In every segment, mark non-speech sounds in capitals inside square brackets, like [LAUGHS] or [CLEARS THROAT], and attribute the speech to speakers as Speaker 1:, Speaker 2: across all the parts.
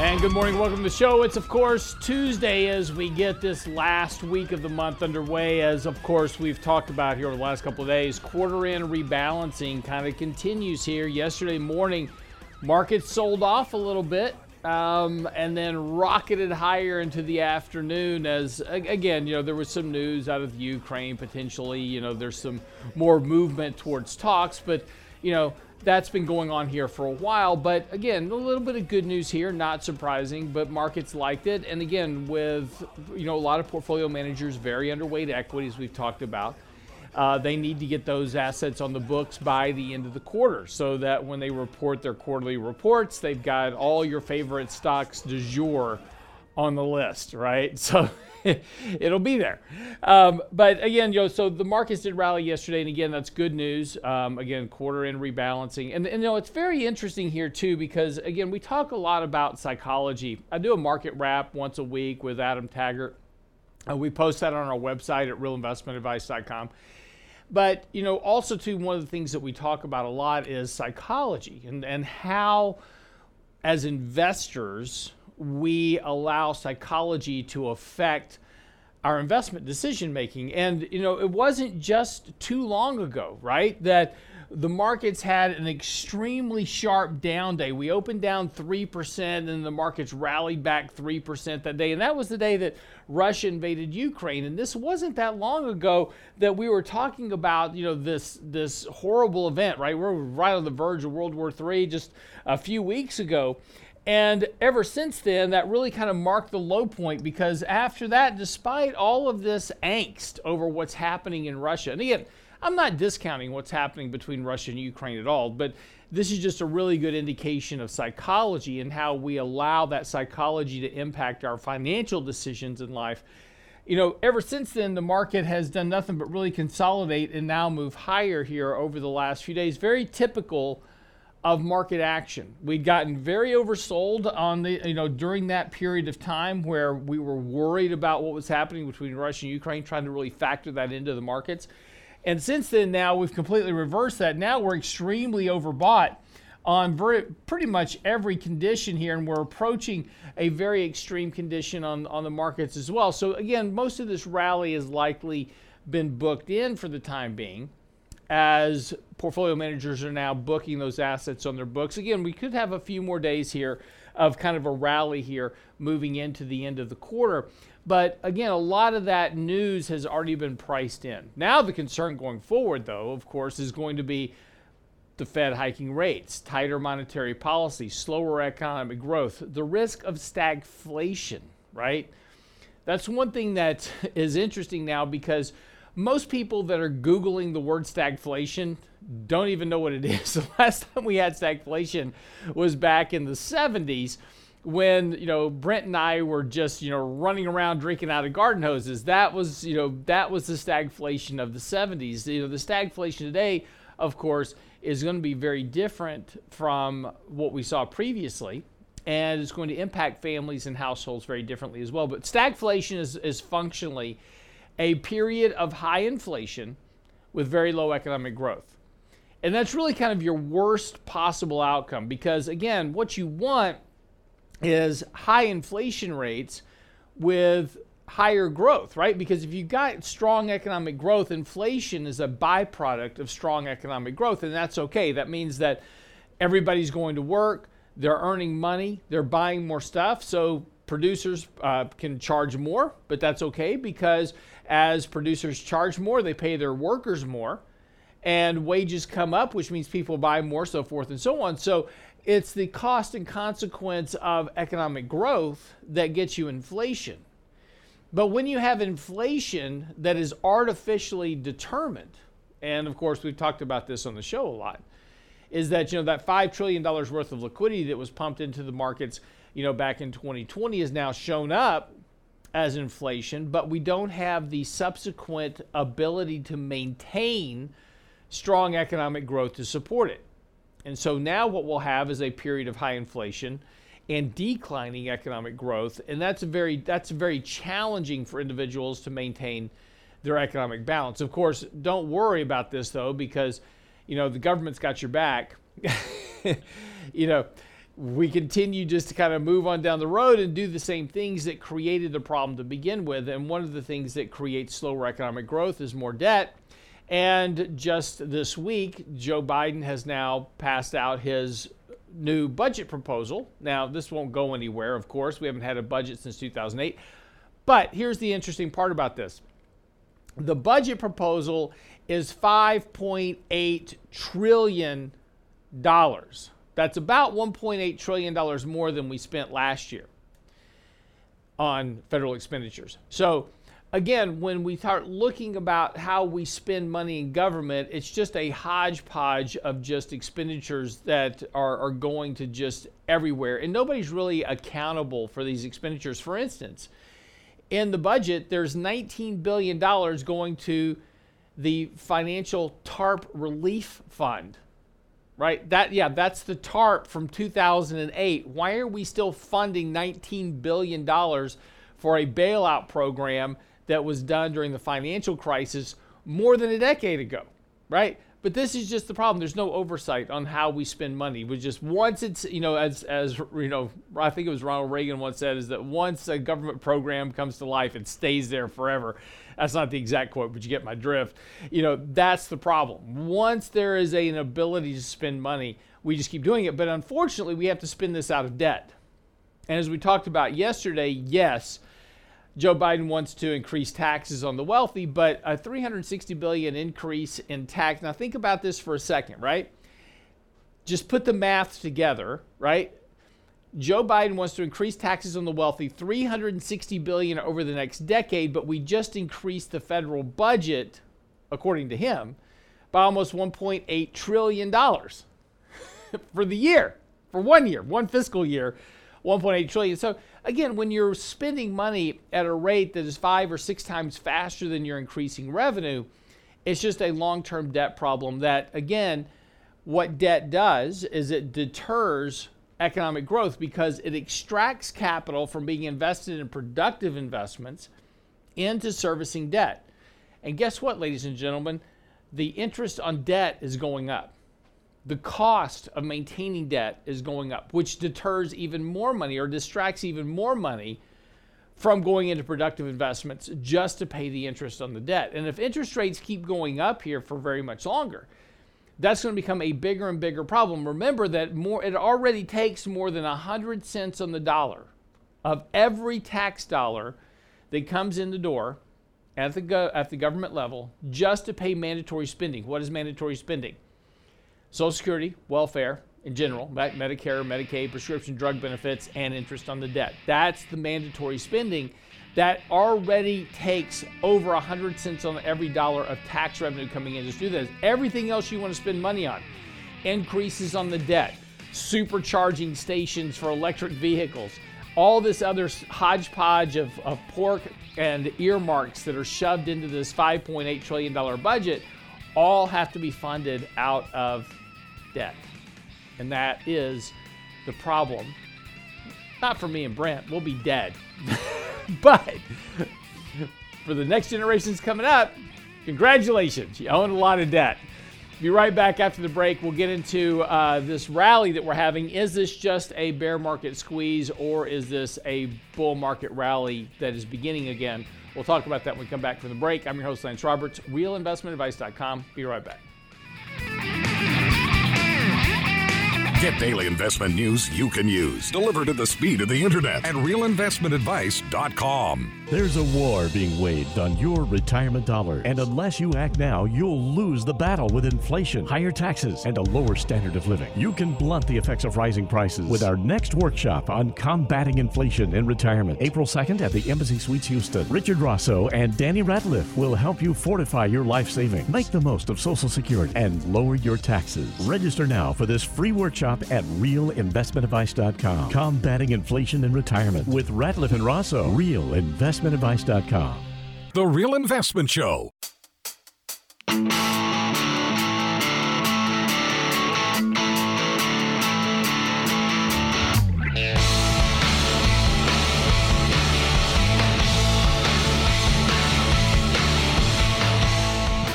Speaker 1: And good morning, welcome to the show. It's, of course, Tuesday as we get this last week of the month underway. As, of course, we've talked about here over the last couple of days, quarter end rebalancing kind of continues here. Yesterday morning, markets sold off a little bit um, and then rocketed higher into the afternoon as again you know there was some news out of ukraine potentially you know there's some more movement towards talks but you know that's been going on here for a while but again a little bit of good news here not surprising but markets liked it. And again with you know a lot of portfolio managers very underweight equities we've talked about uh, they need to get those assets on the books by the end of the quarter so that when they report their quarterly reports, they've got all your favorite stocks du jour on the list, right? [LAUGHS] So it'll be there. Um, but again, you know, so the markets did rally yesterday, and again, that's good news. Um, again, quarter end rebalancing, and, and you know, it's very interesting here too because again, we talk a lot about psychology. I do a market wrap once a week with Adam Taggart. Uh, we post that on our website at realinvestmentadvice.com. But, you know, also, too, one of the things that we talk about a lot is psychology and, and how, as investors, we allow psychology to affect our investment decision making. And, you know, it wasn't just too long ago, right, that the markets had an extremely sharp down day. We opened down 3%, and the markets rallied back 3% that day. And that was the day that Russia invaded Ukraine. And this wasn't that long ago that we were talking about, you know, this, this horrible event, right? We're right on the verge of World War III just a few weeks ago. And ever since then, that really kind of marked the low point because after that, despite all of this angst over what's happening in Russia, and again, I'm not discounting what's happening between Russia and Ukraine at all, but this is just a really good indication of psychology and how we allow that psychology to impact our financial decisions in life. You know, ever since then, the market has done nothing but really consolidate and now move higher here over the last few days. Very typical of market action. We'd gotten very oversold on the, you know, during that period of time where we were worried about what was happening between Russia and Ukraine, trying to really factor that into the markets. And since then, now we've completely reversed that. Now we're extremely overbought on very, pretty much every condition here, and we're approaching a very extreme condition on, on the markets as well. So, again, most of this rally has likely been booked in for the time being as portfolio managers are now booking those assets on their books. Again, we could have a few more days here of kind of a rally here moving into the end of the quarter. But again, a lot of that news has already been priced in. Now, the concern going forward, though, of course, is going to be the Fed hiking rates, tighter monetary policy, slower economic growth, the risk of stagflation, right? That's one thing that [LAUGHS] is interesting now because most people that are Googling the word stagflation don't even know what it [LAUGHS] is. The last time we had stagflation was back in the 70s when you know Brent and I were just you know running around drinking out of garden hoses. That was you know that was the stagflation of the 70s. You know the stagflation today, of course, is going to be very different from what we saw previously, and it's going to impact families and households very differently as well. But stagflation is is functionally a period of high inflation with very low economic growth. And that's really kind of your worst possible outcome because, again, what you want is high inflation rates with higher growth, right? Because if you've got strong economic growth, inflation is a byproduct of strong economic growth, and that's okay. That means that everybody's going to work, they're earning money, they're buying more stuff, so producers uh, can charge more, but that's okay because as producers charge more, they pay their workers more, and wages come up, which means people buy more, so forth and so on. So it's the cost and consequence of economic growth that gets you inflation. But when you have inflation that is artificially determined, and of course we've talked about this on the show a lot, is that you know that five trillion dollars worth of liquidity that was pumped into the markets, you know, back in 2020 is now shown up as inflation, but we don't have the subsequent ability to maintain strong economic growth to support it. And so now what we'll have is a period of high inflation and declining economic growth, and that's a very that's very challenging for individuals to maintain their economic balance. Of course, don't worry about this though because you know the government's got your back. [LAUGHS] you know, we continue just to kind of move on down the road and do the same things that created the problem to begin with. And one of the things that creates slower economic growth is more debt. And just this week, Joe Biden has now passed out his new budget proposal. Now, this won't go anywhere, of course. We haven't had a budget since 2008. But here's the interesting part about this the budget proposal is $5.8 trillion. That's about $1.8 trillion more than we spent last year on federal expenditures. So, again, when we start looking about how we spend money in government, it's just a hodgepodge of just expenditures that are, are going to just everywhere. And nobody's really accountable for these expenditures. For instance, in the budget, there's $19 billion going to the Financial TARP Relief Fund. Right? That yeah, that's the TARP from 2008. Why are we still funding 19 billion dollars for a bailout program that was done during the financial crisis more than a decade ago, right? But this is just the problem. There's no oversight on how we spend money. We just once it's you know as as you know I think it was Ronald Reagan once said is that once a government program comes to life, it stays there forever. That's not the exact quote, but you get my drift. You know that's the problem. Once there is a, an ability to spend money, we just keep doing it. But unfortunately, we have to spend this out of debt. And as we talked about yesterday, yes Joe Biden wants to increase taxes on the wealthy, but a 360 billion increase in tax. Now think about this for a second, right? Just put the math together, right? Joe Biden wants to increase taxes on the wealthy 360 billion over the next decade, but we just increased the federal budget according to him by almost 1.8 trillion dollars [LAUGHS] for the year, for one year, one fiscal year, 1.8 trillion. So again, when you're spending money at a rate that is five or six times faster than you're increasing revenue, it's just a long term debt problem that, again, what debt does is it deters economic growth because it extracts capital from being invested in productive investments into servicing debt. And guess what, ladies and gentlemen? The interest on debt is going up the cost of maintaining debt is going up, which deters even more money or distracts even more money from going into productive investments just to pay the interest on the debt. And if interest rates keep going up here for very much longer, that's going to become a bigger and bigger problem. Remember that more it already takes more than 100 cents on the dollar of every tax dollar that comes in the door at the go, at the government level just to pay mandatory spending. What is mandatory spending? Social Security, welfare in general, Medicare, Medicaid, prescription drug benefits, and interest on the debt. That's the mandatory spending that already takes over 100 cents on every dollar of tax revenue coming in. Just do this. Everything else you want to spend money on increases on the debt, supercharging stations for electric vehicles, all this other hodgepodge of, of pork and earmarks that are shoved into this $5.8 trillion budget all have to be funded out of debt. And that is the problem. Not for me and Brent, we'll be dead. [LAUGHS] but for the next generations coming up, congratulations, you own a lot of debt. Be right back after the break. We'll get into uh, this rally that we're having. Is this just a bear market squeeze or is this a bull market rally that is beginning again? We'll talk about that when we come back from the break. I'm your host, Lance Roberts, realinvestmentadvice.com. Be right back.
Speaker 2: Get daily investment news you can use, delivered at the speed of the internet at realinvestmentadvice.com.
Speaker 3: There's a war being waged on your retirement dollar, and unless you act now, you'll lose the battle with inflation, higher taxes, and a lower standard of living. You can blunt the effects of rising prices with our next workshop on combating inflation in retirement. April 2nd at the Embassy Suites Houston. Richard Rosso and Danny Ratliff will help you fortify your life savings, make the most of Social Security, and lower your taxes. Register now for this free workshop shop at realinvestmentadvice.com. Combating inflation in retirement with Ratliff and Rosso. Realinvestmentadvice.com.
Speaker 2: The Real Investment Show.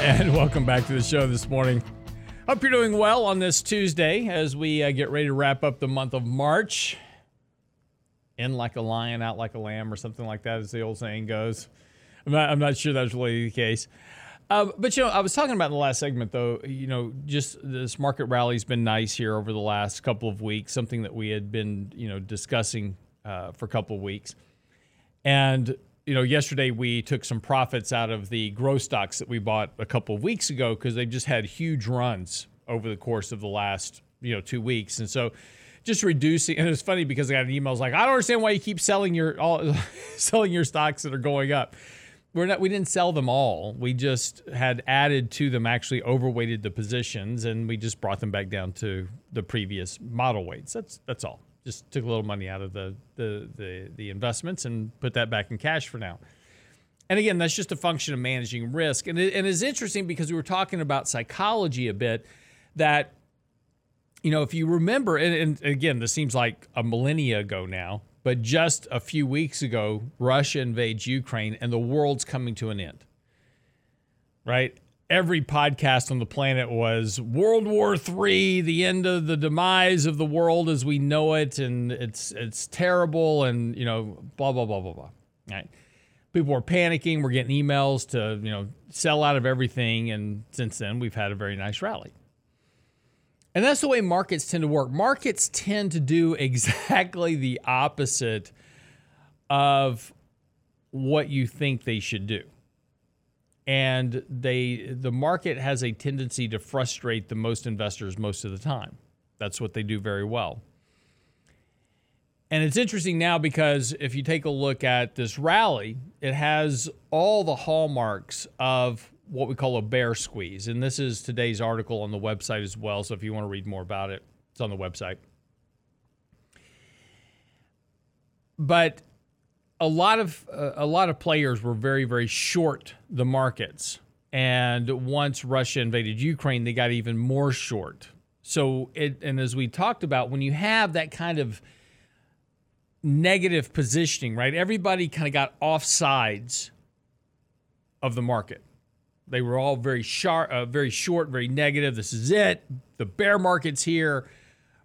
Speaker 1: And welcome back to the show this morning. Hope you're doing well on this Tuesday as we uh, get ready to wrap up the month of March. In like a lion, out like a lamb, or something like that, as the old saying goes. I'm not, I'm not sure that's really the case. Uh, but you know, I was talking about in the last segment, though. You know, just this market rally's been nice here over the last couple of weeks. Something that we had been, you know, discussing uh, for a couple of weeks. And you know, yesterday we took some profits out of the growth stocks that we bought a couple of weeks ago because they just had huge runs over the course of the last, you know, two weeks. And so just reducing and it's funny because I got an email was like, I don't understand why you keep selling your all [LAUGHS] selling your stocks that are going up. We're not we didn't sell them all. We just had added to them actually overweighted the positions and we just brought them back down to the previous model weights. That's that's all just took a little money out of the, the the the, investments and put that back in cash for now. And again, that's just a function of managing risk. And it, and it's interesting because we were talking about psychology a bit that you know, if you remember, and, and again, this seems like a millennia ago now, but just a few weeks ago, Russia invades Ukraine and the world's coming to an end. Right? Every podcast on the planet was World War III, the end of the demise of the world as we know it, and it's it's terrible, and you know, blah blah blah blah blah. Right. People were panicking. We're getting emails to you know sell out of everything, and since then we've had a very nice rally. And that's the way markets tend to work. Markets tend to do [LAUGHS] exactly the opposite of what you think they should do and they the market has a tendency to frustrate the most investors most of the time. That's what they do very well. And it's interesting now because if you take a look at this rally, it has all the hallmarks of what we call a bear squeeze. And this is today's article on the website as well. So if you want to read more about it, it's on the website. But a lot of uh, a lot of players were very very short the markets. And once Russia invaded Ukraine they got even more short. So it and as we talked about when you have that kind of negative positioning right everybody kind of got off sides of the market. They were all very sharp uh, very short very negative. This is it. The bear market's here.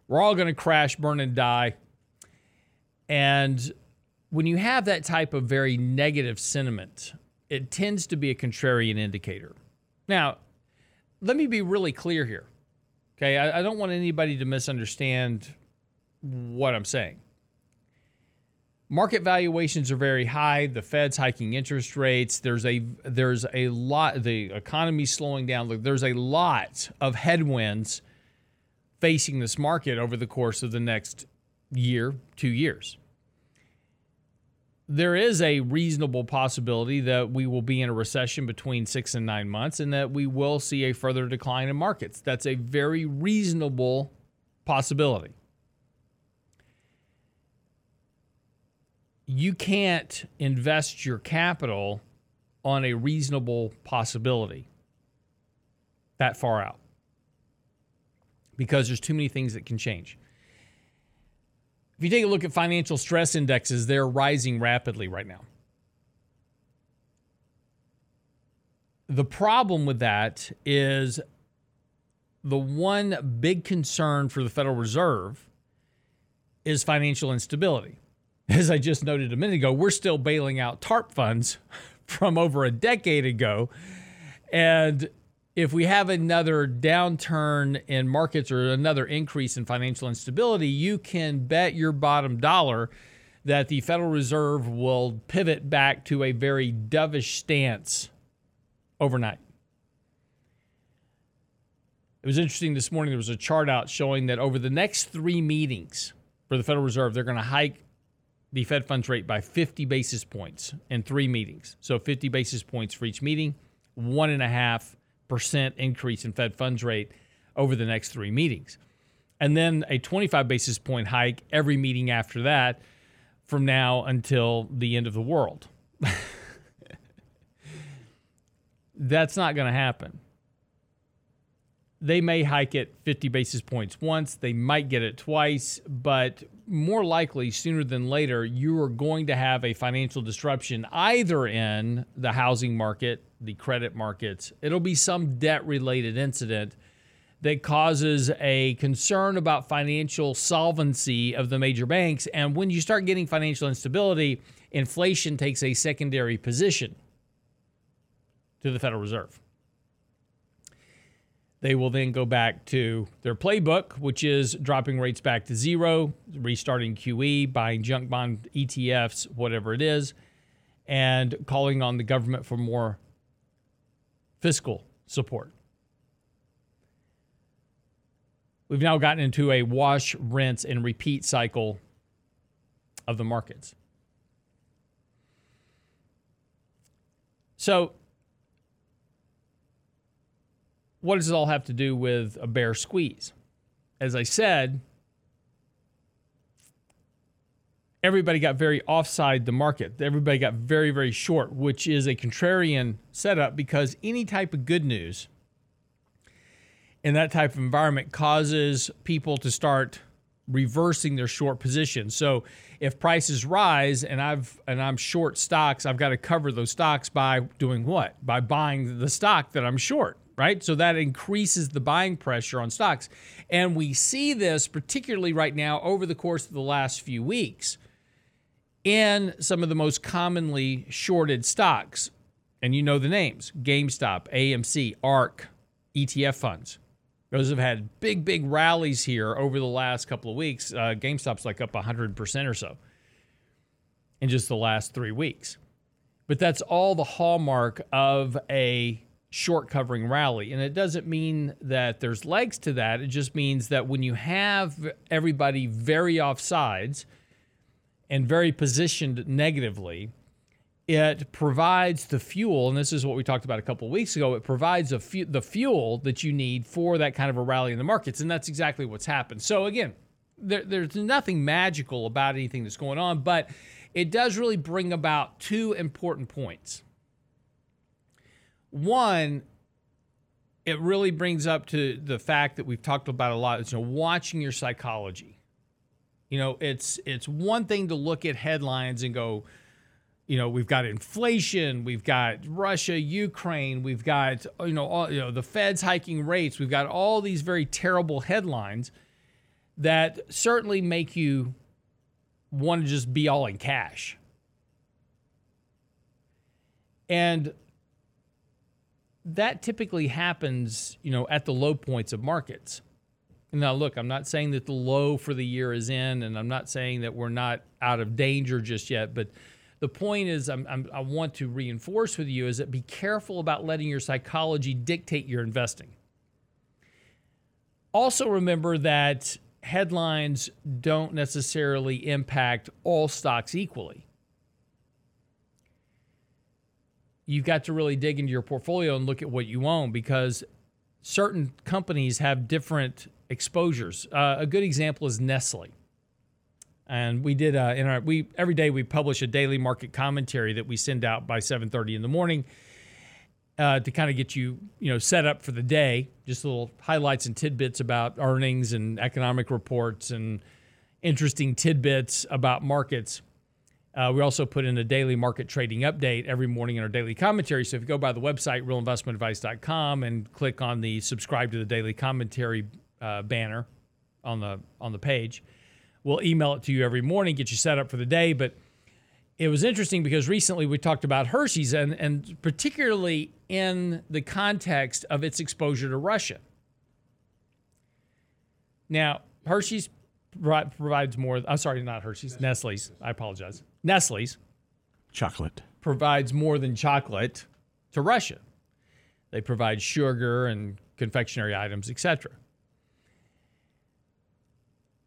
Speaker 1: We're all going to crash burn and die. And when you have that type of very negative sentiment, it tends to be a contrarian indicator. Now, let me be really clear here. Okay, I, I, don't want anybody to misunderstand what I'm saying. Market valuations are very high. The Fed's hiking interest rates. There's a there's a lot. The economy's slowing down. There's a lot of headwinds facing this market over the course of the next year, two years there is a reasonable possibility that we will be in a recession between six and nine months and that we will see a further decline in markets. That's a very reasonable possibility. You can't invest your capital on a reasonable possibility that far out because there's too many things that can change. If you take a look at financial stress indexes, they're rising rapidly right now. The problem with that is the one big concern for the Federal Reserve is financial instability. As I just noted a minute ago, we're still bailing out TARP funds [LAUGHS] from over a decade ago. And if we have another downturn in markets or another increase in financial instability, you can bet your bottom dollar that the Federal Reserve will pivot back to a very dovish stance overnight. It was interesting this morning, there was a chart out showing that over the next three meetings for the Federal Reserve, they're going to hike the Fed funds rate by 50 basis points in three meetings. So 50 basis points for each meeting, one and a half percent increase in Fed funds rate over the next three meetings. and then a 25 basis point hike every meeting after that from now until the end of the world. [LAUGHS] That's not going to happen. They may hike it 50 basis points once, they might get it twice, but more likely, sooner than later, you are going to have a financial disruption either in the housing market, the credit markets. It'll be some debt related incident that causes a concern about financial solvency of the major banks. And when you start getting financial instability, inflation takes a secondary position to the Federal Reserve. They will then go back to their playbook, which is dropping rates back to zero, restarting QE, buying junk bond ETFs, whatever it is, and calling on the government for more fiscal support. We've now gotten into a wash, rinse, and repeat cycle of the markets. So, what does it all have to do with a bear squeeze? As I said, everybody got very offside the market. Everybody got very, very short, which is a contrarian setup because any type of good news in that type of environment causes people to start reversing their short position. So if prices rise and I've and I'm short stocks, I've got to cover those stocks by doing what? By buying the stock that I'm short right? So that increases the buying pressure on stocks. And we see this particularly right now over the course of the last few weeks in some of the most commonly shorted stocks. And you know the names GameStop, AMC, ARK, ETF funds. Those have had big, big rallies here over the last couple of weeks. Uh, GameStop's like up 100% or so in just the last three weeks. But that's all the hallmark of a short covering rally. And it doesn't mean that there's legs to that. It just means that when you have everybody very off sides and very positioned negatively, it provides the fuel, and this is what we talked about a couple weeks ago. It provides fu- the fuel that you need for that kind of a rally in the markets, and that's exactly what's happened. So again, there, there's nothing magical about anything that's going on, but it does really bring about two important points. One, it really brings up to the fact that we've talked about a lot is you know watching your psychology. You know, it's it's one thing to look at headlines and go, you know, we've got inflation, we've got Russia, Ukraine, we've got you know, all, you know, the Fed's hiking rates, we've got all these very terrible headlines that certainly make you want to just be all in cash. And that typically happens, you know, at the low points of markets. Now, look, I'm not saying that the low for the year is in, and I'm not saying that we're not out of danger just yet. But the point is, I'm, I'm, i want to reinforce with you is that be careful about letting your psychology dictate your investing. Also, remember that headlines don't necessarily impact all stocks equally. You've got to really dig into your portfolio and look at what you own because certain companies have different exposures. Uh, a good example is Nestle. And we did uh, in our we every day we publish a daily market commentary that we send out by 7:30 in the morning uh, to kind of get you you know set up for the day. Just little highlights and tidbits about earnings and economic reports and interesting tidbits about markets. Uh, we also put in a daily market trading update every morning in our daily commentary. So if you go by the website, realinvestmentadvice.com, and click on the subscribe to the daily commentary uh, banner on the on the page, we'll email it to you every morning, get you set up for the day. But it was interesting because recently we talked about Hershey's, and, and particularly in the context of its exposure to Russia. Now, Hershey's provides more. I'm sorry, not Hershey's, Nestle's. I apologize. Nestle's
Speaker 3: chocolate
Speaker 1: provides more than chocolate to Russia. They provide sugar and confectionery items, etc.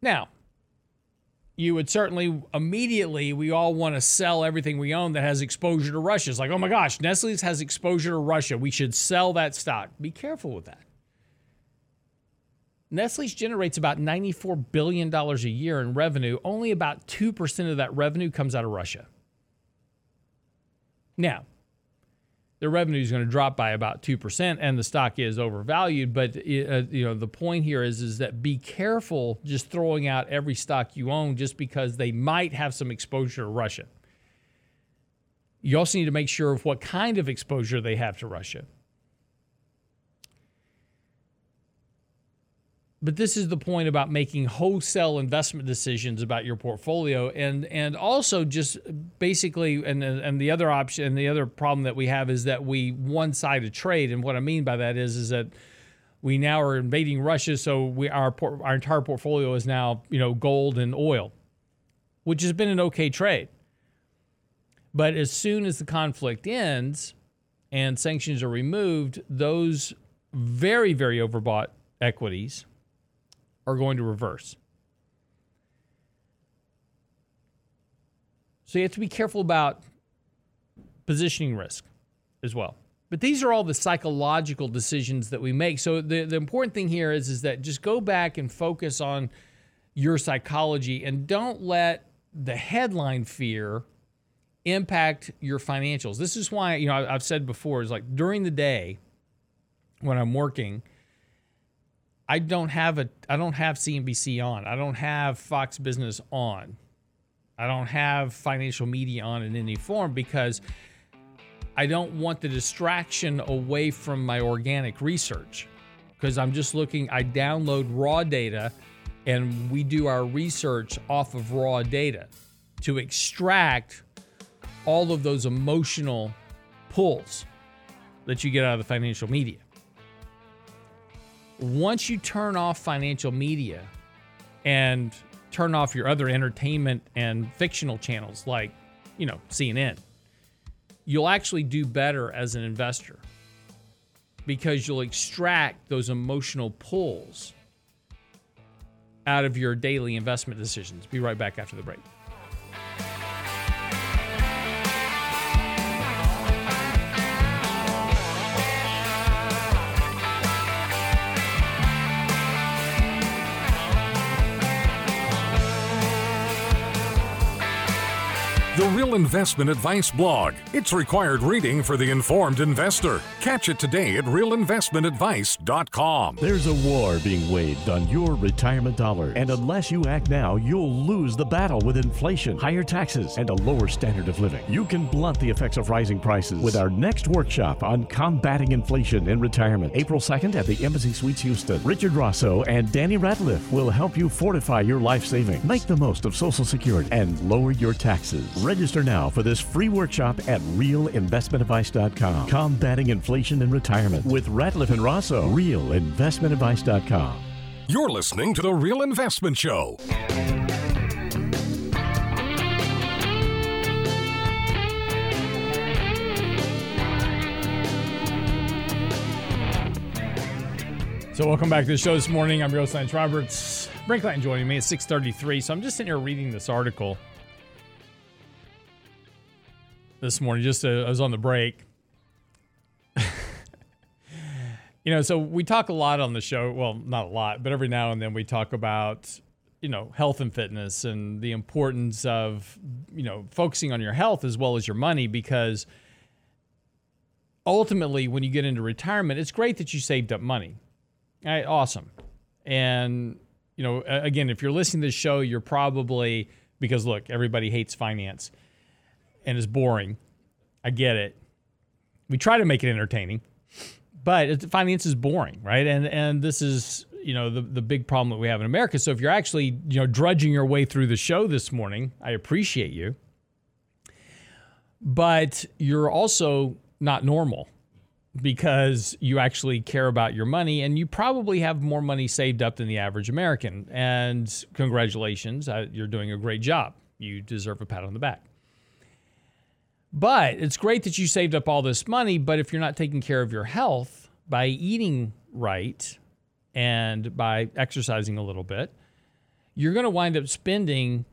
Speaker 1: Now, you would certainly immediately we all want to sell everything we own that has exposure to Russia. It's like, oh my gosh, Nestle's has exposure to Russia. We should sell that stock. Be careful with that. Nestle generates about $94 billion a year in revenue. Only about 2% of that revenue comes out of Russia. Now, their revenue is going to drop by about 2% and the stock is overvalued but uh, you know the point here is is that be careful just throwing out every stock you own just because they might have some exposure to Russia. You also need to make sure of what kind of exposure they have to Russia. But this is the point about making wholesale investment decisions about your portfolio and and also just basically and and the other option and the other problem that we have is that we one-sided trade. And what I mean by that is is that we now are invading Russia so we our our entire portfolio is now you know gold and oil which has been an okay trade. But as soon as the conflict ends and sanctions are removed those very very overbought equities are going to reverse. So you have to be careful about positioning risk as well. But these are all the psychological decisions that we make. So the, the important thing here is, is that just go back and focus on your psychology and don't let the headline fear impact your financials. This is why, you know, I've said before, is like during the day when I'm working – I don't have a I don't have CNBC on. I don't have Fox Business on. I don't have financial media on in any form because I don't want the distraction away from my organic research. Because I'm just looking, I download raw data and we do our research off of raw data to extract all of those emotional pulls that you get out of the financial media once you turn off financial media and turn off your other entertainment and fictional channels like, you know, CNN, you'll actually do better as an investor because you'll extract those emotional pulls out of your daily investment decisions. Be right back after the break.
Speaker 2: The Real Investment Advice blog. It's required reading for the informed investor. Catch it today at realinvestmentadvice.com.
Speaker 3: There's a war being waged on your retirement dollar, and unless you act now, you'll lose the battle with inflation, higher taxes, and a lower standard of living. You can blunt the effects of rising prices with our next workshop on combating inflation in retirement. April 2nd at the Embassy Suites Houston. Richard Rosso and Danny Ratliff will help you fortify your life savings, make the most of Social Security, and lower your taxes. Register now for this free workshop at realinvestmentadvice.com. Combating inflation in retirement with Ratliff and Rosso. Realinvestmentadvice.com.
Speaker 2: You're listening to The Real Investment Show.
Speaker 1: So welcome back to the show this morning. I'm Real Science Roberts. Brinkline joining me at 6:33. So I'm just sitting here reading this article this morning. Just uh, I was on the break. [LAUGHS] you know, so we talk a lot on the show. Well, not a lot, but every now and then we talk about you know health and fitness and the importance of you know focusing on your health as well as your money because ultimately when you get into retirement it's great that you saved up money right, awesome and you know again if you're listening to this show you're probably because look everybody hates finance and it's boring. I get it. We try to make it entertaining, but finance is boring, right? And and this is you know the the big problem that we have in America. So if you're actually you know drudging your way through the show this morning, I appreciate you. But you're also not normal because you actually care about your money and you probably have more money saved up than the average American. And congratulations, uh, you're doing a great job. You deserve a pat on the back. But it's great that you saved up all this money, but if you're not taking care of your health by eating right and by exercising a little bit, you're going to wind up spending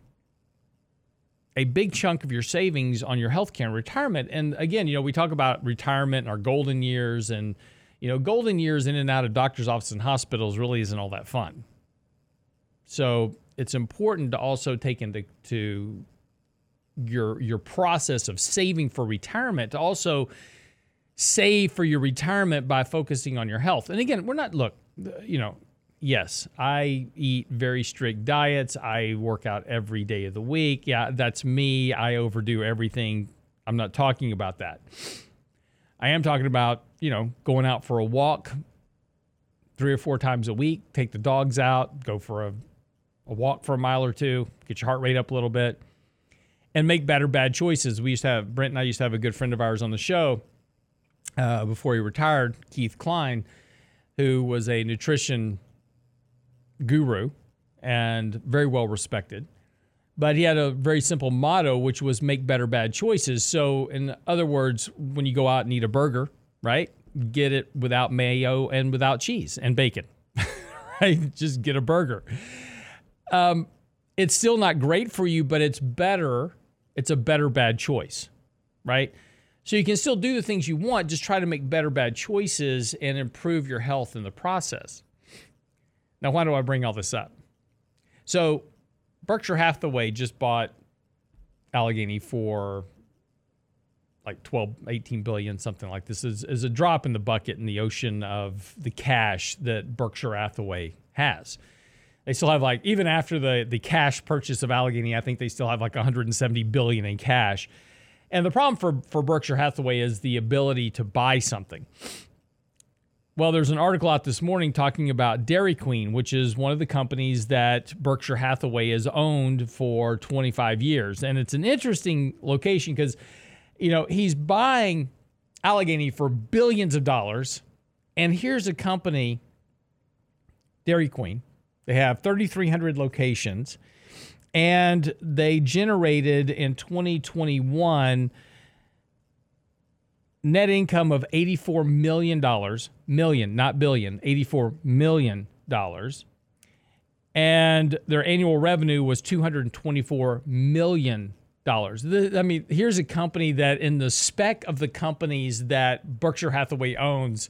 Speaker 1: a big chunk of your savings on your health care and retirement. And again, you know, we talk about retirement and our golden years and you know, golden years in and out of doctor's offices and hospitals really isn't all that fun. So it's important to also take into to your your process of saving for retirement to also save for your retirement by focusing on your health. And again, we're not look, you know, yes, I eat very strict diets. I work out every day of the week. Yeah, that's me. I overdo everything. I'm not talking about that. I am talking about, you know, going out for a walk three or four times a week, take the dogs out, go for a, a walk for a mile or two, get your heart rate up a little bit, and make better bad choices. We used to have, Brent and I used to have a good friend of ours on the show uh, before he retired, Keith Klein, who was a nutrition guru and very well respected. But he had a very simple motto, which was make better bad choices. So, in other words, when you go out and eat a burger, right, get it without mayo and without cheese and bacon, [LAUGHS] right? Just get a burger. Um, it's still not great for you, but it's better. It's a better bad choice, right? So you can still do the things you want, just try to make better bad choices and improve your health in the process. Now, why do I bring all this up? So, Berkshire Hathaway just bought Alleghany for like 12, 18 billion, something like this. Is, is a drop in the bucket in the ocean of the cash that Berkshire Hathaway has. They still have like even after the the cash purchase of Alleghany, I think they still have like 170 billion in cash. And the problem for for Berkshire Hathaway is the ability to buy something. Well, there's an article out this morning talking about Dairy Queen, which is one of the companies that Berkshire Hathaway has owned for 25 years. And it's an interesting location because, you know, he's buying Alleghany for billions of dollars. And here's a company, Dairy Queen. They have 3,300 locations. And they generated in 2021 net income of $84 million, million, not billion, $84 million. And their annual revenue was $224 million. I mean, here's a company that, in the spec of the companies that Berkshire Hathaway owns,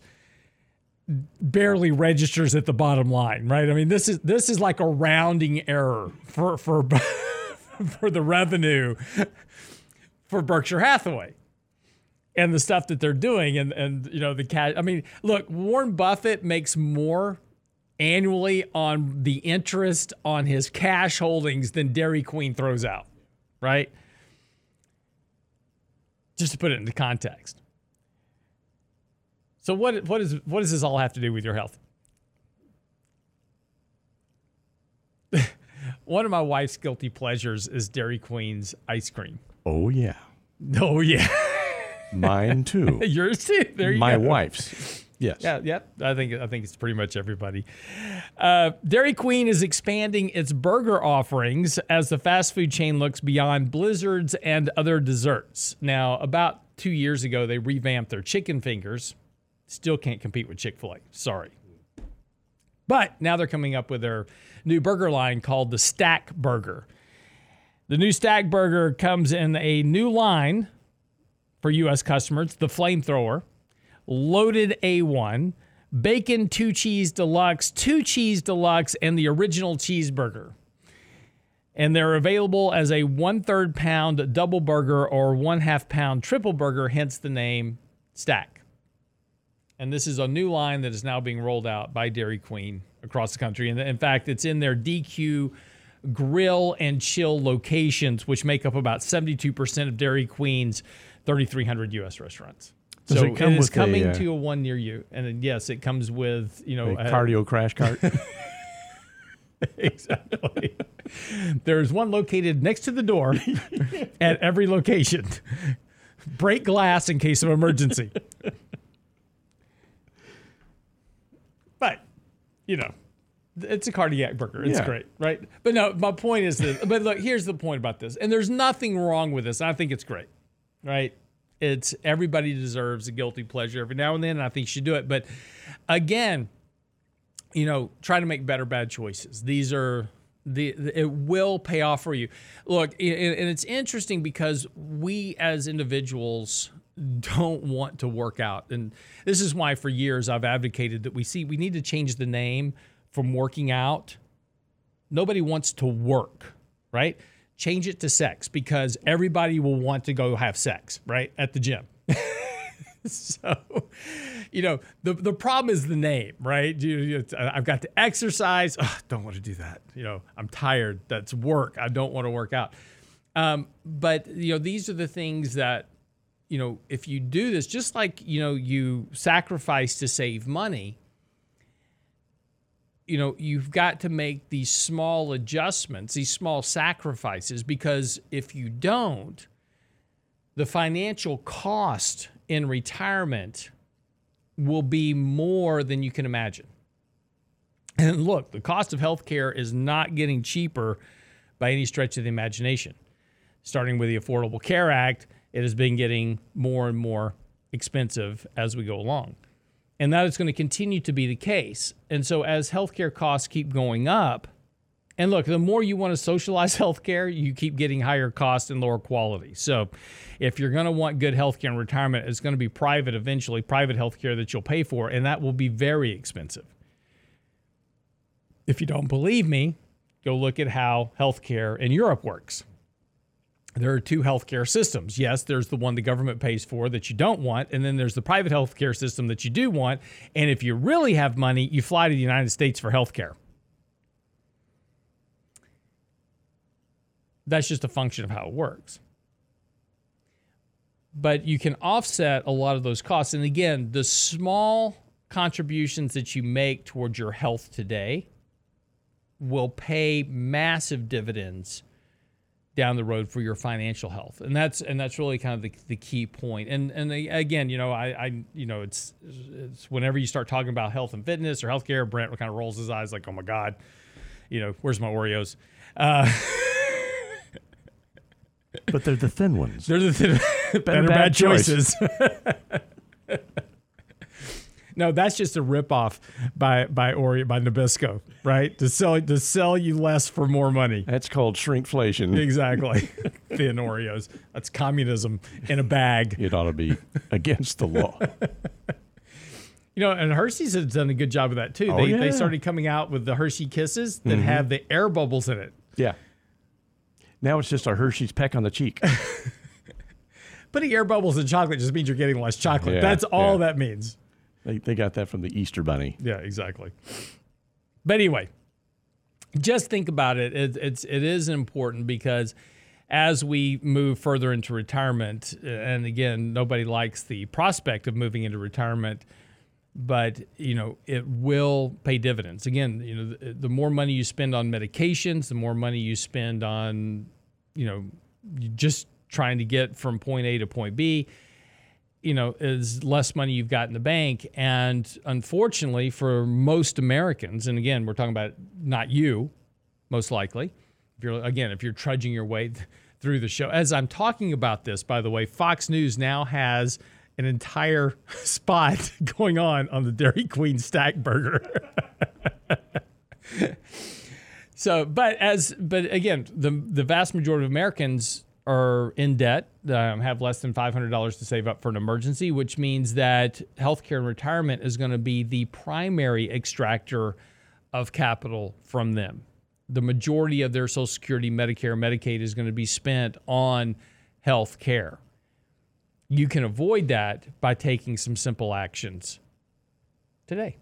Speaker 1: barely registers at the bottom line, right? I mean, this is this is like a rounding error for for [LAUGHS] for the revenue for Berkshire Hathaway and the stuff that they're doing and and you know the cash I mean look Warren Buffett makes more annually on the interest on his cash holdings than Dairy Queen throws out right just to put it into context so what what is what does this all have to do with your health [LAUGHS] one of my wife's guilty pleasures is Dairy Queen's ice cream
Speaker 3: Oh, yeah.
Speaker 1: oh yeah
Speaker 3: Mine [LAUGHS] too.
Speaker 1: yours too there you
Speaker 3: My
Speaker 1: go.
Speaker 3: wife's. Yes.
Speaker 1: Yeah, yep. I think I think it's pretty much everybody. Uh, Dairy Queen is expanding its burger offerings as the fast food chain looks beyond blizzards and other desserts. Now, about two years ago, they revamped their chicken fingers. Still can't compete with Chick Fil A. Sorry. But now they're coming up with their new burger line called the Stack Burger. The new Stack Burger comes in a new line for U.S. customers, the Flamethrower, loaded A1, bacon two cheese deluxe, two cheese deluxe, and the original cheeseburger. And they're available as a one third pound double burger or one half pound triple burger, hence the name Stack. And this is a new line that is now being rolled out by Dairy Queen across the country. And in fact, it's in their DQ grill and chill locations, which make up about 72% of Dairy Queen's 3,300 U.S. restaurants.
Speaker 3: Does
Speaker 1: so
Speaker 3: it come
Speaker 1: is
Speaker 3: with a,
Speaker 1: coming
Speaker 3: uh,
Speaker 1: to a one near you, and then, yes, it comes with you know
Speaker 3: A
Speaker 1: a-
Speaker 3: cardio crash cart. [LAUGHS]
Speaker 1: exactly. There's one located next to the door [LAUGHS] at every location. Break glass in case of emergency. but, you know, it's a cardiac burger. It's
Speaker 3: Yeah.
Speaker 1: great, right? But no, my point is this. But look, here's the point about this. And there's nothing wrong with this. I think it's great, right? It's everybody deserves a guilty pleasure every now and then, and I think you should do it. But again, you know, try to make better bad choices. These are the, the- it will pay off for you. Look, and and it's interesting because we as individuals don't want to work out. And this is why for years I've advocated that we see we need to change the name from working out. Nobody wants to work, right? Change it to sex because everybody will want to go have sex, right? At the gym. [LAUGHS] so, you know, the the problem is the name, right? I've got to exercise. Oh, don't want to do that. You know, I'm tired. That's work. I don't want to work out. Um, but you know, these are the things that you know, if you do this, just like, you know, you sacrifice to save money, you know, you've got to make these small adjustments, these small sacrifices, because if you don't, the financial cost in retirement will be more than you can imagine. And look, the cost of healthcare is not getting cheaper by any stretch of the imagination. Starting with the Affordable Care Act, it has been getting more and more expensive as we go along. And that is going to continue to be the case. And so, as healthcare costs keep going up, and look, the more you want to socialize [LAUGHS] healthcare, you keep getting higher costs and lower quality. So, if you're going to want good healthcare in retirement, it's going to be private eventually, private healthcare that you'll pay for, and that will be very expensive. If you don't believe me, go look at how healthcare in Europe works there are two healthcare systems. Yes, there's the one the government pays for that you don't want, and then there's the private healthcare system that you do want. And if you really have money, you fly to the United States for healthcare. That's just a function of how it works. But you can offset a lot of those costs. And again, the small contributions that you make towards your health today will pay massive dividends down the road for your financial health. And that's and that's really kind of the, the key point. point and and again you know I, I you know it's it's whenever you start talking about health and fitness or healthcare brent kind of rolls his eyes like oh my god you know where's my oreos? Uh, [LAUGHS]
Speaker 3: but they're the thin ones.
Speaker 1: They're the thin, better, better bad, bad choices [LAUGHS] No, that's just a ripoff by by Oreo by Nabisco, right? To sell to sell you less for more money.
Speaker 3: That's called shrinkflation.
Speaker 1: Exactly. [LAUGHS] [LAUGHS] Thin Oreos. That's communism in a bag.
Speaker 3: It ought to be against the law. [LAUGHS]
Speaker 1: You know, and Hershey's has done a good job of that too.
Speaker 3: Oh,
Speaker 1: they
Speaker 3: yeah.
Speaker 1: they started coming out with the Hershey Kisses that mm-hmm. have the air bubbles in it.
Speaker 3: Yeah. Now it's just a Hershey's peck on the cheek.
Speaker 1: Putting air bubbles in chocolate just means you're getting less chocolate. Yeah, That's all yeah. that means.
Speaker 3: They, they got that from the Easter Bunny.
Speaker 1: Yeah, exactly. But anyway, just think about it. it it's it is important because as we move further into retirement, uh, and again, nobody likes the prospect of moving into retirement, but you know it will pay dividends. Again, you know the, the more money you spend on medications, the more money you spend on, you know, just trying to get from point A to point B you know, is less money you've got in the bank. And unfortunately, for most Americans, and again, we're talking about not you, most likely. If you're again, if you're trudging your way th- through the show, as I'm talking about this, by the way, Fox News now has an entire [LAUGHS] spot [LAUGHS] going on on the Dairy Queen stack burger. [LAUGHS] so, but as but again, the the vast majority of Americans are in debt, um, have less than $500 to save up for an emergency, which means that healthcare and retirement is going to be the primary extractor of capital from them. The majority of their Social Security, Medicare, Medicaid is going to be spent on health care. You can avoid that by taking some simple actions today.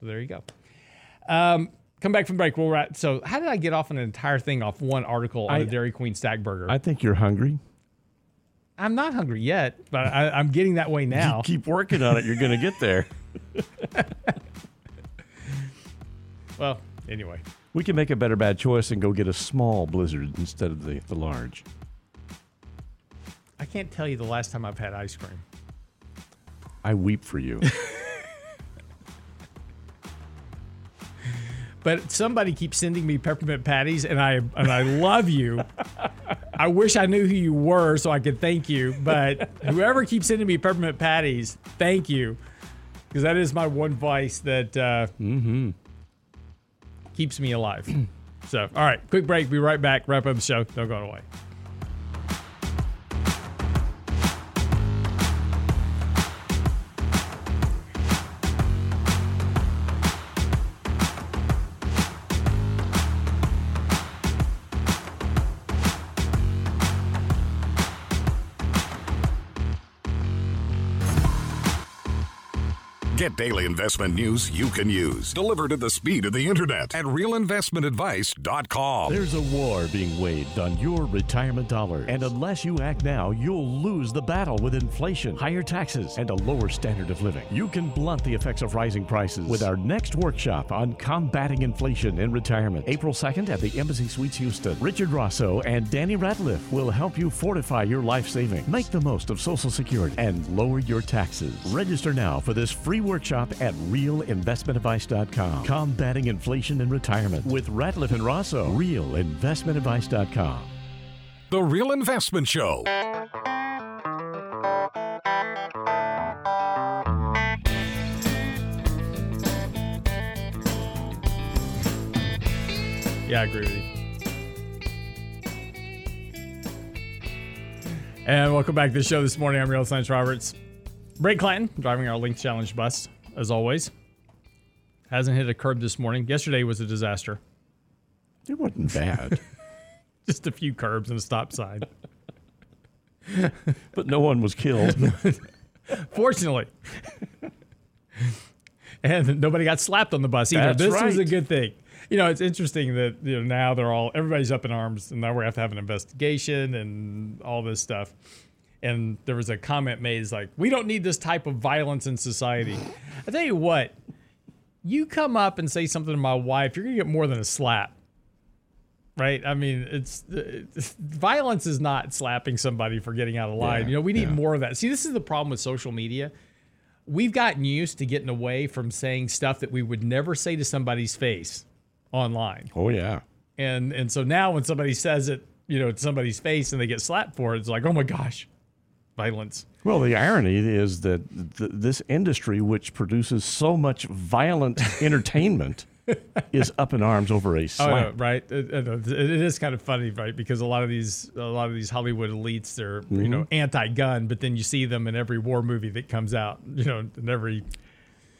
Speaker 1: So there you go. Um, Come back from break. We'll wrap. So, how did I get off an entire thing off one article on I, the Dairy Queen stack burger?
Speaker 3: I think you're hungry.
Speaker 1: I'm not hungry yet, but I, am getting that way now.
Speaker 3: You [LAUGHS] keep working on it. You're going to get there. [LAUGHS]
Speaker 1: well, anyway.
Speaker 3: We can make a better bad choice and go get a small blizzard instead of the, the large.
Speaker 1: I can't tell you the last time I've had ice cream.
Speaker 3: I weep for you. [LAUGHS]
Speaker 1: but somebody keeps sending me peppermint patties, and I and I love you. I wish I knew who you were so I could thank you. But whoever keeps sending me peppermint patties, thank you, because that is my one vice that uh,
Speaker 3: mm-hmm.
Speaker 1: keeps me alive. [CLEARS THROAT] so, all right, quick break. Be right back. Wrap up the show. Don't go away.
Speaker 2: Get daily investment news you can use, delivered at the speed of the internet at realinvestmentadvice.com.
Speaker 3: There's a war being waged on your retirement dollar, and unless you act now, you'll lose the battle with inflation, higher taxes, and a lower standard of living. You can blunt the effects of rising prices with our next workshop on combating inflation in retirement. April 2nd at the Embassy Suites Houston. Richard Rosso and Danny Ratliff will help you fortify your life savings, make the most of Social Security, and lower your taxes. Register now for this free workshop at realinvestmentadvice.com. Combating inflation in retirement with Ratliff and Rosso. Realinvestmentadvice.com.
Speaker 2: The Real Investment Show.
Speaker 1: Yeah, I agree with you. And welcome back to the show this morning. I'm Real Science Roberts. Brent Clanton driving our Length Challenge bus, as always. Hasn't hit a curb this morning. Yesterday was a disaster.
Speaker 3: It wasn't bad, [LAUGHS]
Speaker 1: Just a few curbs and a stop sign.
Speaker 3: but no one was killed. [LAUGHS]
Speaker 1: Fortunately. and nobody got slapped on the bus either.
Speaker 3: That's
Speaker 1: this was a good thing. You know, it's interesting that you know now they're all everybody's up in arms, and now we have to have an investigation and all this stuff. And there was a comment made, is like, we don't need this type of violence in society. I tell you what, you come up and say something to my wife, you're gonna get more than a slap. Right? I mean, it's, it's violence is not slapping somebody for getting out of line.
Speaker 3: Yeah,
Speaker 1: you know, we need
Speaker 3: yeah.
Speaker 1: more of that. See, this is the problem with social media. We've gotten used to getting away from saying stuff that we would never say to somebody's face online.
Speaker 3: oh, yeah.
Speaker 1: And and so now when somebody says it, you know, to somebody's face and they get slapped for it, it's like, oh my gosh, violence.
Speaker 3: Well, the irony is that th- this industry, which produces so much violent [LAUGHS] entertainment, is up in arms over a
Speaker 1: Oh,
Speaker 3: slap.
Speaker 1: no, right. Uh, it, it- it is kind of funny, right? Because a lot of these, a lot of these Hollywood elites, they're you know mm-hmm. anti-gun, but then you see them in every war movie that comes out, you know, in every.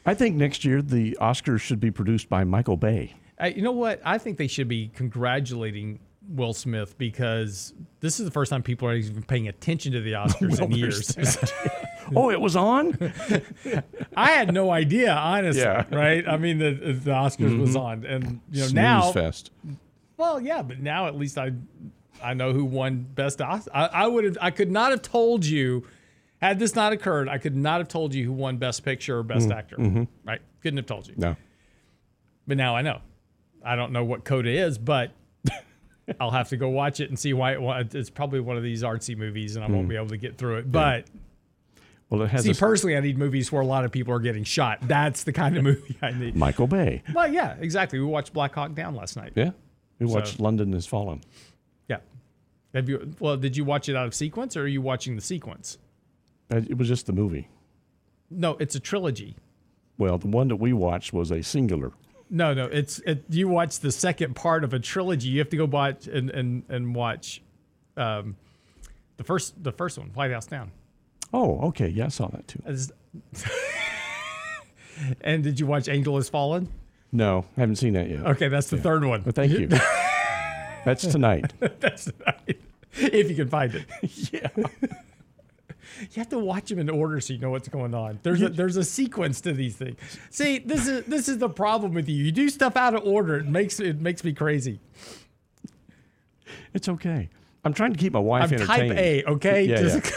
Speaker 3: I think next year the Oscars should be produced by Michael Bay.
Speaker 1: I, you know what? I think they should be congratulating Will Smith because this is the first time people are even paying attention to the [LAUGHS] Oscars in years. [LAUGHS]
Speaker 3: oh, it was on?
Speaker 1: I had no idea, honestly.
Speaker 3: Yeah. Mm-hmm.
Speaker 1: Right? I mean, the the Oscars was on, and you know now,
Speaker 3: fest.
Speaker 1: well, yeah, but now at least I I know who won best. Os- I, I would have I could not have told you had this not occurred. I could not have told you who won best picture or best actor. Right? Couldn't have told you.
Speaker 3: No.
Speaker 1: But now I know. I don't know what Coda is, but I'll have to go watch it and see why it wa- it's probably one of these artsy movies, and I won't be able to get through it. But
Speaker 3: Well, it has
Speaker 1: see,
Speaker 3: a,
Speaker 1: personally, I need movies where a lot of people are getting shot. That's the kind of movie I need.
Speaker 3: Michael Bay.
Speaker 1: Well, yeah, exactly. We watched Black Hawk Down last night.
Speaker 3: Yeah. We watched
Speaker 1: So-
Speaker 3: London Has Fallen.
Speaker 1: Yeah. Have you? Well, did you watch it out of sequence, or are you watching the sequence?
Speaker 3: Uh, It was just the movie.
Speaker 1: No, it's a trilogy.
Speaker 3: Well, the one that we watched was a singular.
Speaker 1: No, no, it's it, you watch the second part of a trilogy. You have to go watch and and and watch, um, the first the first one, White House Down.
Speaker 3: Oh, okay. Yeah, I saw that too. [LAUGHS]
Speaker 1: And did you watch Angel Has Fallen?
Speaker 3: No, I haven't seen that yet.
Speaker 1: Okay, that's the third one.
Speaker 3: But thank you. [LAUGHS] That's tonight.
Speaker 1: that's right. If you can find it. [LAUGHS]
Speaker 3: yeah.
Speaker 1: You have to watch them in order so you know what's going on. There's a there's a sequence to these things. See, this is this is the problem with you. You do stuff out of order. It makes it makes me crazy.
Speaker 3: It's okay. I'm trying to keep my wife entertained.
Speaker 1: I'm type. A, okay?
Speaker 3: Yeah,
Speaker 1: Just-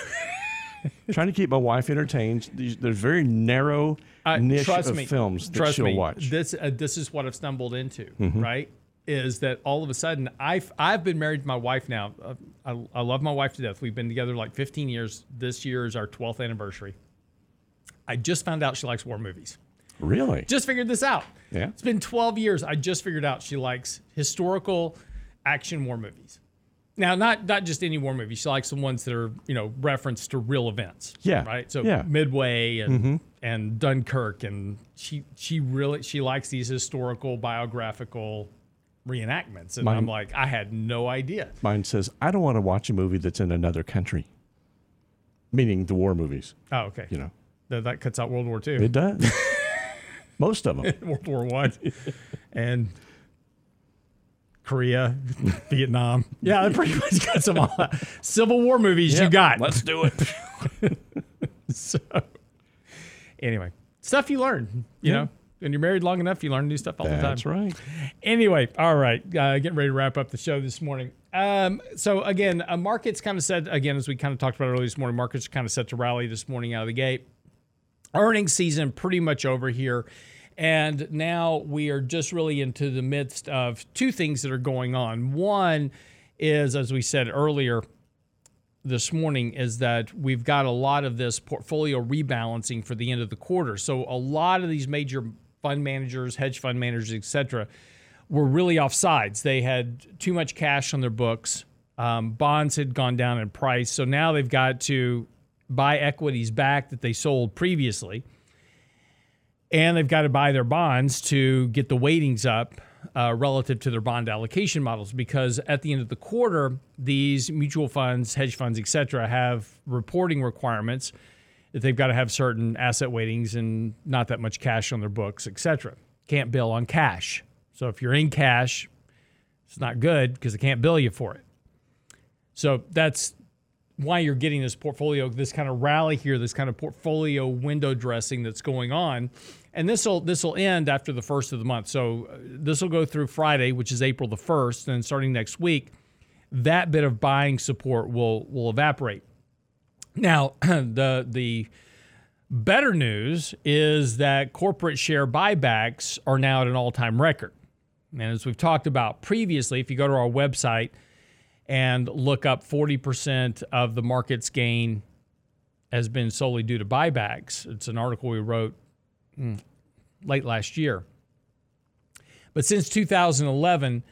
Speaker 1: [LAUGHS]
Speaker 3: trying to keep my wife entertained. These, there's very narrow
Speaker 1: Uh,
Speaker 3: niche of
Speaker 1: me,
Speaker 3: films that she'll
Speaker 1: me,
Speaker 3: watch. Mm-hmm.
Speaker 1: This uh, this is what I've stumbled into, right? Is that all of a sudden I've I've been married to my wife now. Uh, I, I love my wife to death. We've been together like 15 years. This year is our 12th anniversary. I just found out she likes war movies.
Speaker 3: really?
Speaker 1: Just figured this out.
Speaker 3: Yeah.
Speaker 1: It's been 12 years. I just figured out she likes historical action war movies. Now, not not just any war movie. She likes the ones that are you know reference to real events.
Speaker 3: Yeah.
Speaker 1: Right. So
Speaker 3: Yeah.
Speaker 1: Midway and and Dunkirk and she she really she likes these historical biographical reenactments. And
Speaker 3: Mine-
Speaker 1: I'm like, I had no idea.
Speaker 3: Mine says, I don't want to watch a movie that's in another country. Meaning the war movies,
Speaker 1: Oh, okay.
Speaker 3: you know.
Speaker 1: That, that cuts out World War II,
Speaker 3: It does. [LAUGHS] Most of them. [LAUGHS]
Speaker 1: World War One, and Korea, [LAUGHS] Vietnam. Yeah, that pretty much cuts them all. out. Civil War movies you got.
Speaker 3: Let's do it.
Speaker 1: So, anyway, stuff you learn. You know, when you're married long enough, you learn new stuff all the time.
Speaker 4: That's right.
Speaker 1: Anyway, all right, uh, getting ready to wrap up the show this morning. Um, so again, uh, markets kind of said again as we kind of talked about earlier this morning. Markets are kind of set to rally this morning out of the gate. Earnings season pretty much over here. And now we are just really into the midst of two things that are going on. One is, as we said earlier this morning, is that we've got a lot of this portfolio rebalancing for the end of the quarter. So a lot of these major fund managers, hedge fund managers, et cetera, were really off sides. They had too much cash on their books. Um, bonds had gone down in price. So now they've got to buy equities back that they sold previously and they've got to buy their bonds to get the weightings up uh, relative to their bond allocation models because at the end of the quarter these mutual funds hedge funds et cetera have reporting requirements that they've got to have certain asset weightings and not that much cash on their books et cetera can't bill on cash so if you're in cash it's not good because they can't bill you for it so that's why you're getting this portfolio this kind of rally here this kind of portfolio window dressing that's going on and this will this will end after the first of the month. So uh, this will go through Friday, which is April the first, and starting next week, that bit of buying support will will evaporate. Now, [CLEARS THROAT] the the better news is that corporate share buybacks are now at an all time record. And as we've talked about previously, if you go to our website and look up 40% of the market's gain has been solely due to buybacks, it's an article we wrote mm, late last year. But since 2011,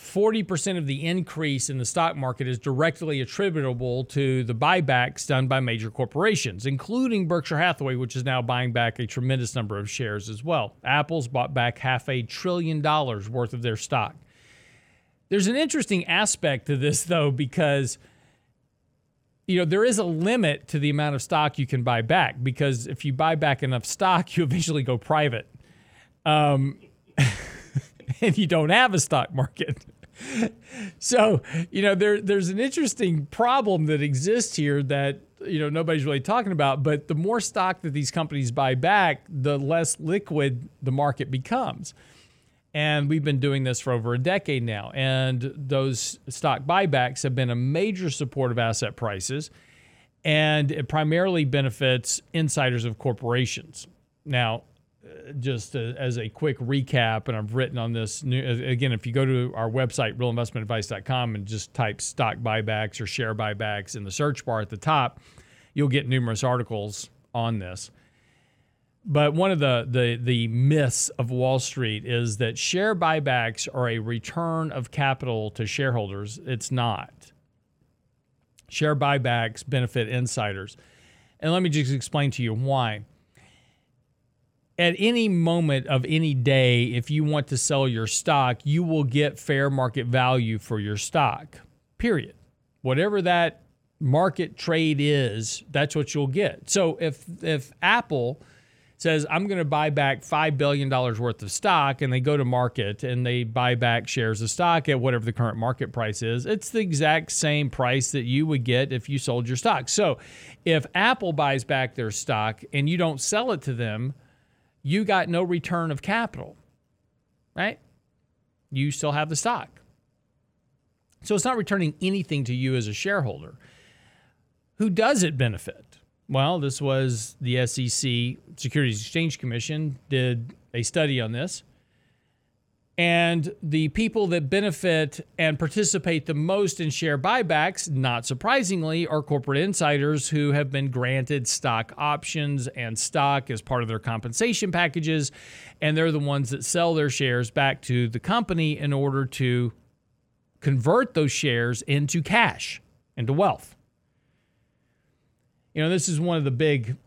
Speaker 1: 40% of the increase in the stock market is directly attributable to the buybacks done by major corporations, including Berkshire Hathaway, which is now buying back a tremendous number of shares as well. Apple's bought back half a trillion dollars worth of their stock. There's an interesting aspect to this, though, because you know, there is a limit to the amount of stock you can buy back because if you buy back enough stock, [LAUGHS] you eventually go private. Um, [LAUGHS] and you don't have a stock market. So, you know, there there's an interesting problem that exists here that you know nobody's really talking about, but the more stock that these companies buy back, the less liquid the market becomes. And we've been doing this for over a decade now. And those stock buybacks have been a major support of asset prices. And it primarily benefits insiders of corporations. Now, just as a quick recap, and I've written on this new, again, if you go to our website, realinvestmentadvice.com, and just type stock buybacks or share buybacks in the search bar at the top, you'll get numerous articles on this. But one of the, the the myths of Wall Street is that share buybacks are a return of capital to shareholders. It's not. Share buybacks benefit insiders. And let me just explain to you why. At any moment of any day, if you want to sell your stock, you will get fair market value for your stock. Period. Whatever that market trade is, that's what you'll get. So if if Apple says, I'm going to buy back $5 billion worth of stock, and they go to market and they buy back shares of stock at whatever the current market price is, it's the exact same price that you would get if you sold your stock. So if Apple buys back their stock and you don't sell it to them, you got no return of capital, right? You still have the stock. So it's not returning anything to you as a shareholder. Who does it benefit? Well, this was the SEC, Securities Exchange Commission, did a study on this. And the people that benefit and participate the most in share buybacks, not surprisingly, are corporate insiders who have been granted stock options and stock as part of their compensation packages. And they're the ones that sell their shares back to the company in order to convert those shares into cash, into wealth. You know, this is one of the big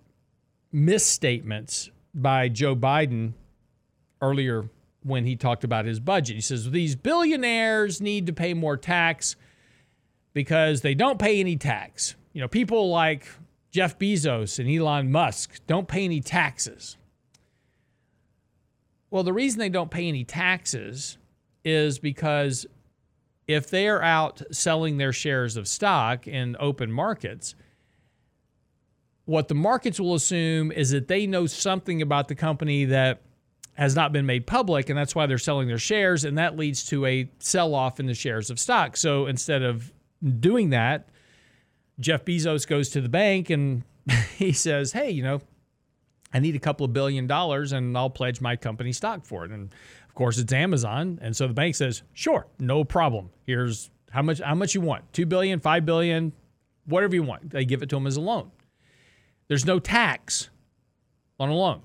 Speaker 1: misstatements by Joe Biden earlier when he talked about his budget. He says these billionaires need to pay more tax because they don't pay any tax. You know, people like Jeff Bezos and Elon Musk don't pay any taxes. Well, the reason they don't pay any taxes is because if they are out selling their shares of stock in open markets, what the markets will assume is that they know something about the company that has not been made public, and that's why they're selling their shares, and that leads to a sell off in the shares of stock. So instead of doing that, Jeff Bezos goes to the bank and [LAUGHS] he says, Hey, you know, I need a couple of billion dollars and I'll pledge my company stock for it. And of course, it's Amazon. And so the bank says, Sure, no problem. Here's how much how much you want. 2 billion, 5 billion, whatever you want. They give it to them as a loan. There's no tax on a loan.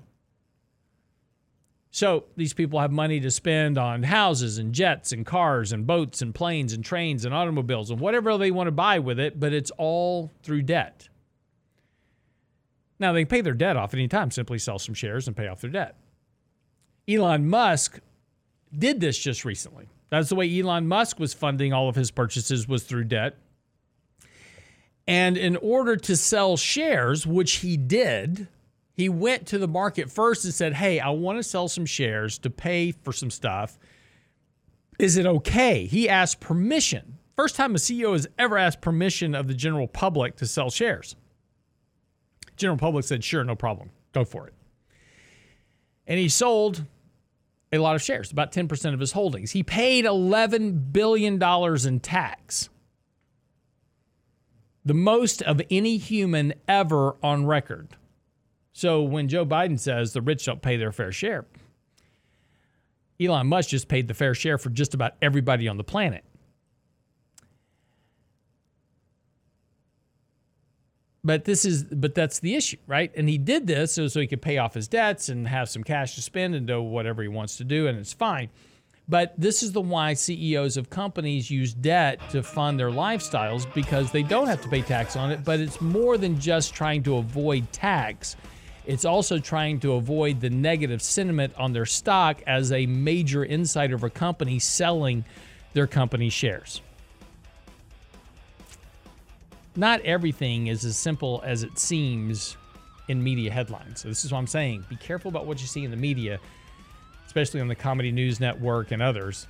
Speaker 1: So these people have money to spend on houses and jets and cars and boats and planes and trains and automobiles and whatever they want to buy with it, but it's all through debt. Now they can pay their debt off anytime, simply sell some shares and pay off their debt. Elon Musk did this just recently. That's the way Elon Musk was funding all of his purchases was through debt. And in order to sell shares, which he did, he went to the market first and said, Hey, I want to sell some shares to pay for some stuff. Is it okay? He asked permission. First time a CEO has ever asked permission of the general public to sell shares. General public said, Sure, no problem. Go for it. And he sold a lot of shares, about 10% of his holdings. He paid $11 billion in tax, the most of any human ever on record. So when Joe Biden says the rich don't pay their fair share, Elon Musk just paid the fair share for just about everybody on the planet. But this is but that's the issue, right? And he did this so, so he could pay off his debts and have some cash to spend and do whatever he wants to do, and it's fine. But this is the why CEOs of companies use debt to fund their lifestyles because they don't have to pay tax on it, but it's more than just trying to avoid tax. It's also trying to avoid the negative sentiment on their stock as a major insider of a company selling their company shares. Not everything is as simple as it seems in media headlines. So, this is what I'm saying. Be careful about what you see in the media, especially on the Comedy News Network and others,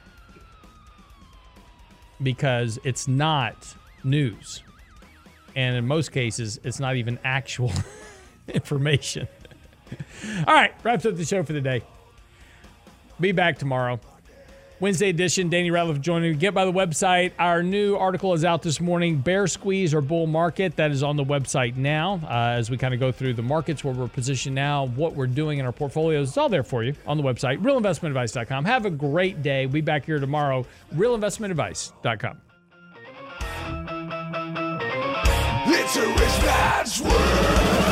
Speaker 1: because it's not news. And in most cases, it's not even actual. [LAUGHS] [LAUGHS] information. [LAUGHS] All right, wraps up the show for the day. Be back tomorrow. Wednesday edition, Danny Ratliff joining. Get by the website. Our new article is out this morning Bear Squeeze or Bull Market. That is on the website now uh, as we kind of go through the markets where we're positioned now, what we're doing in our portfolios. It's all there for you on the website, realinvestmentadvice.com. Have a great day. We'll be back here tomorrow, realinvestmentadvice.com.
Speaker 4: It's a rich man's world.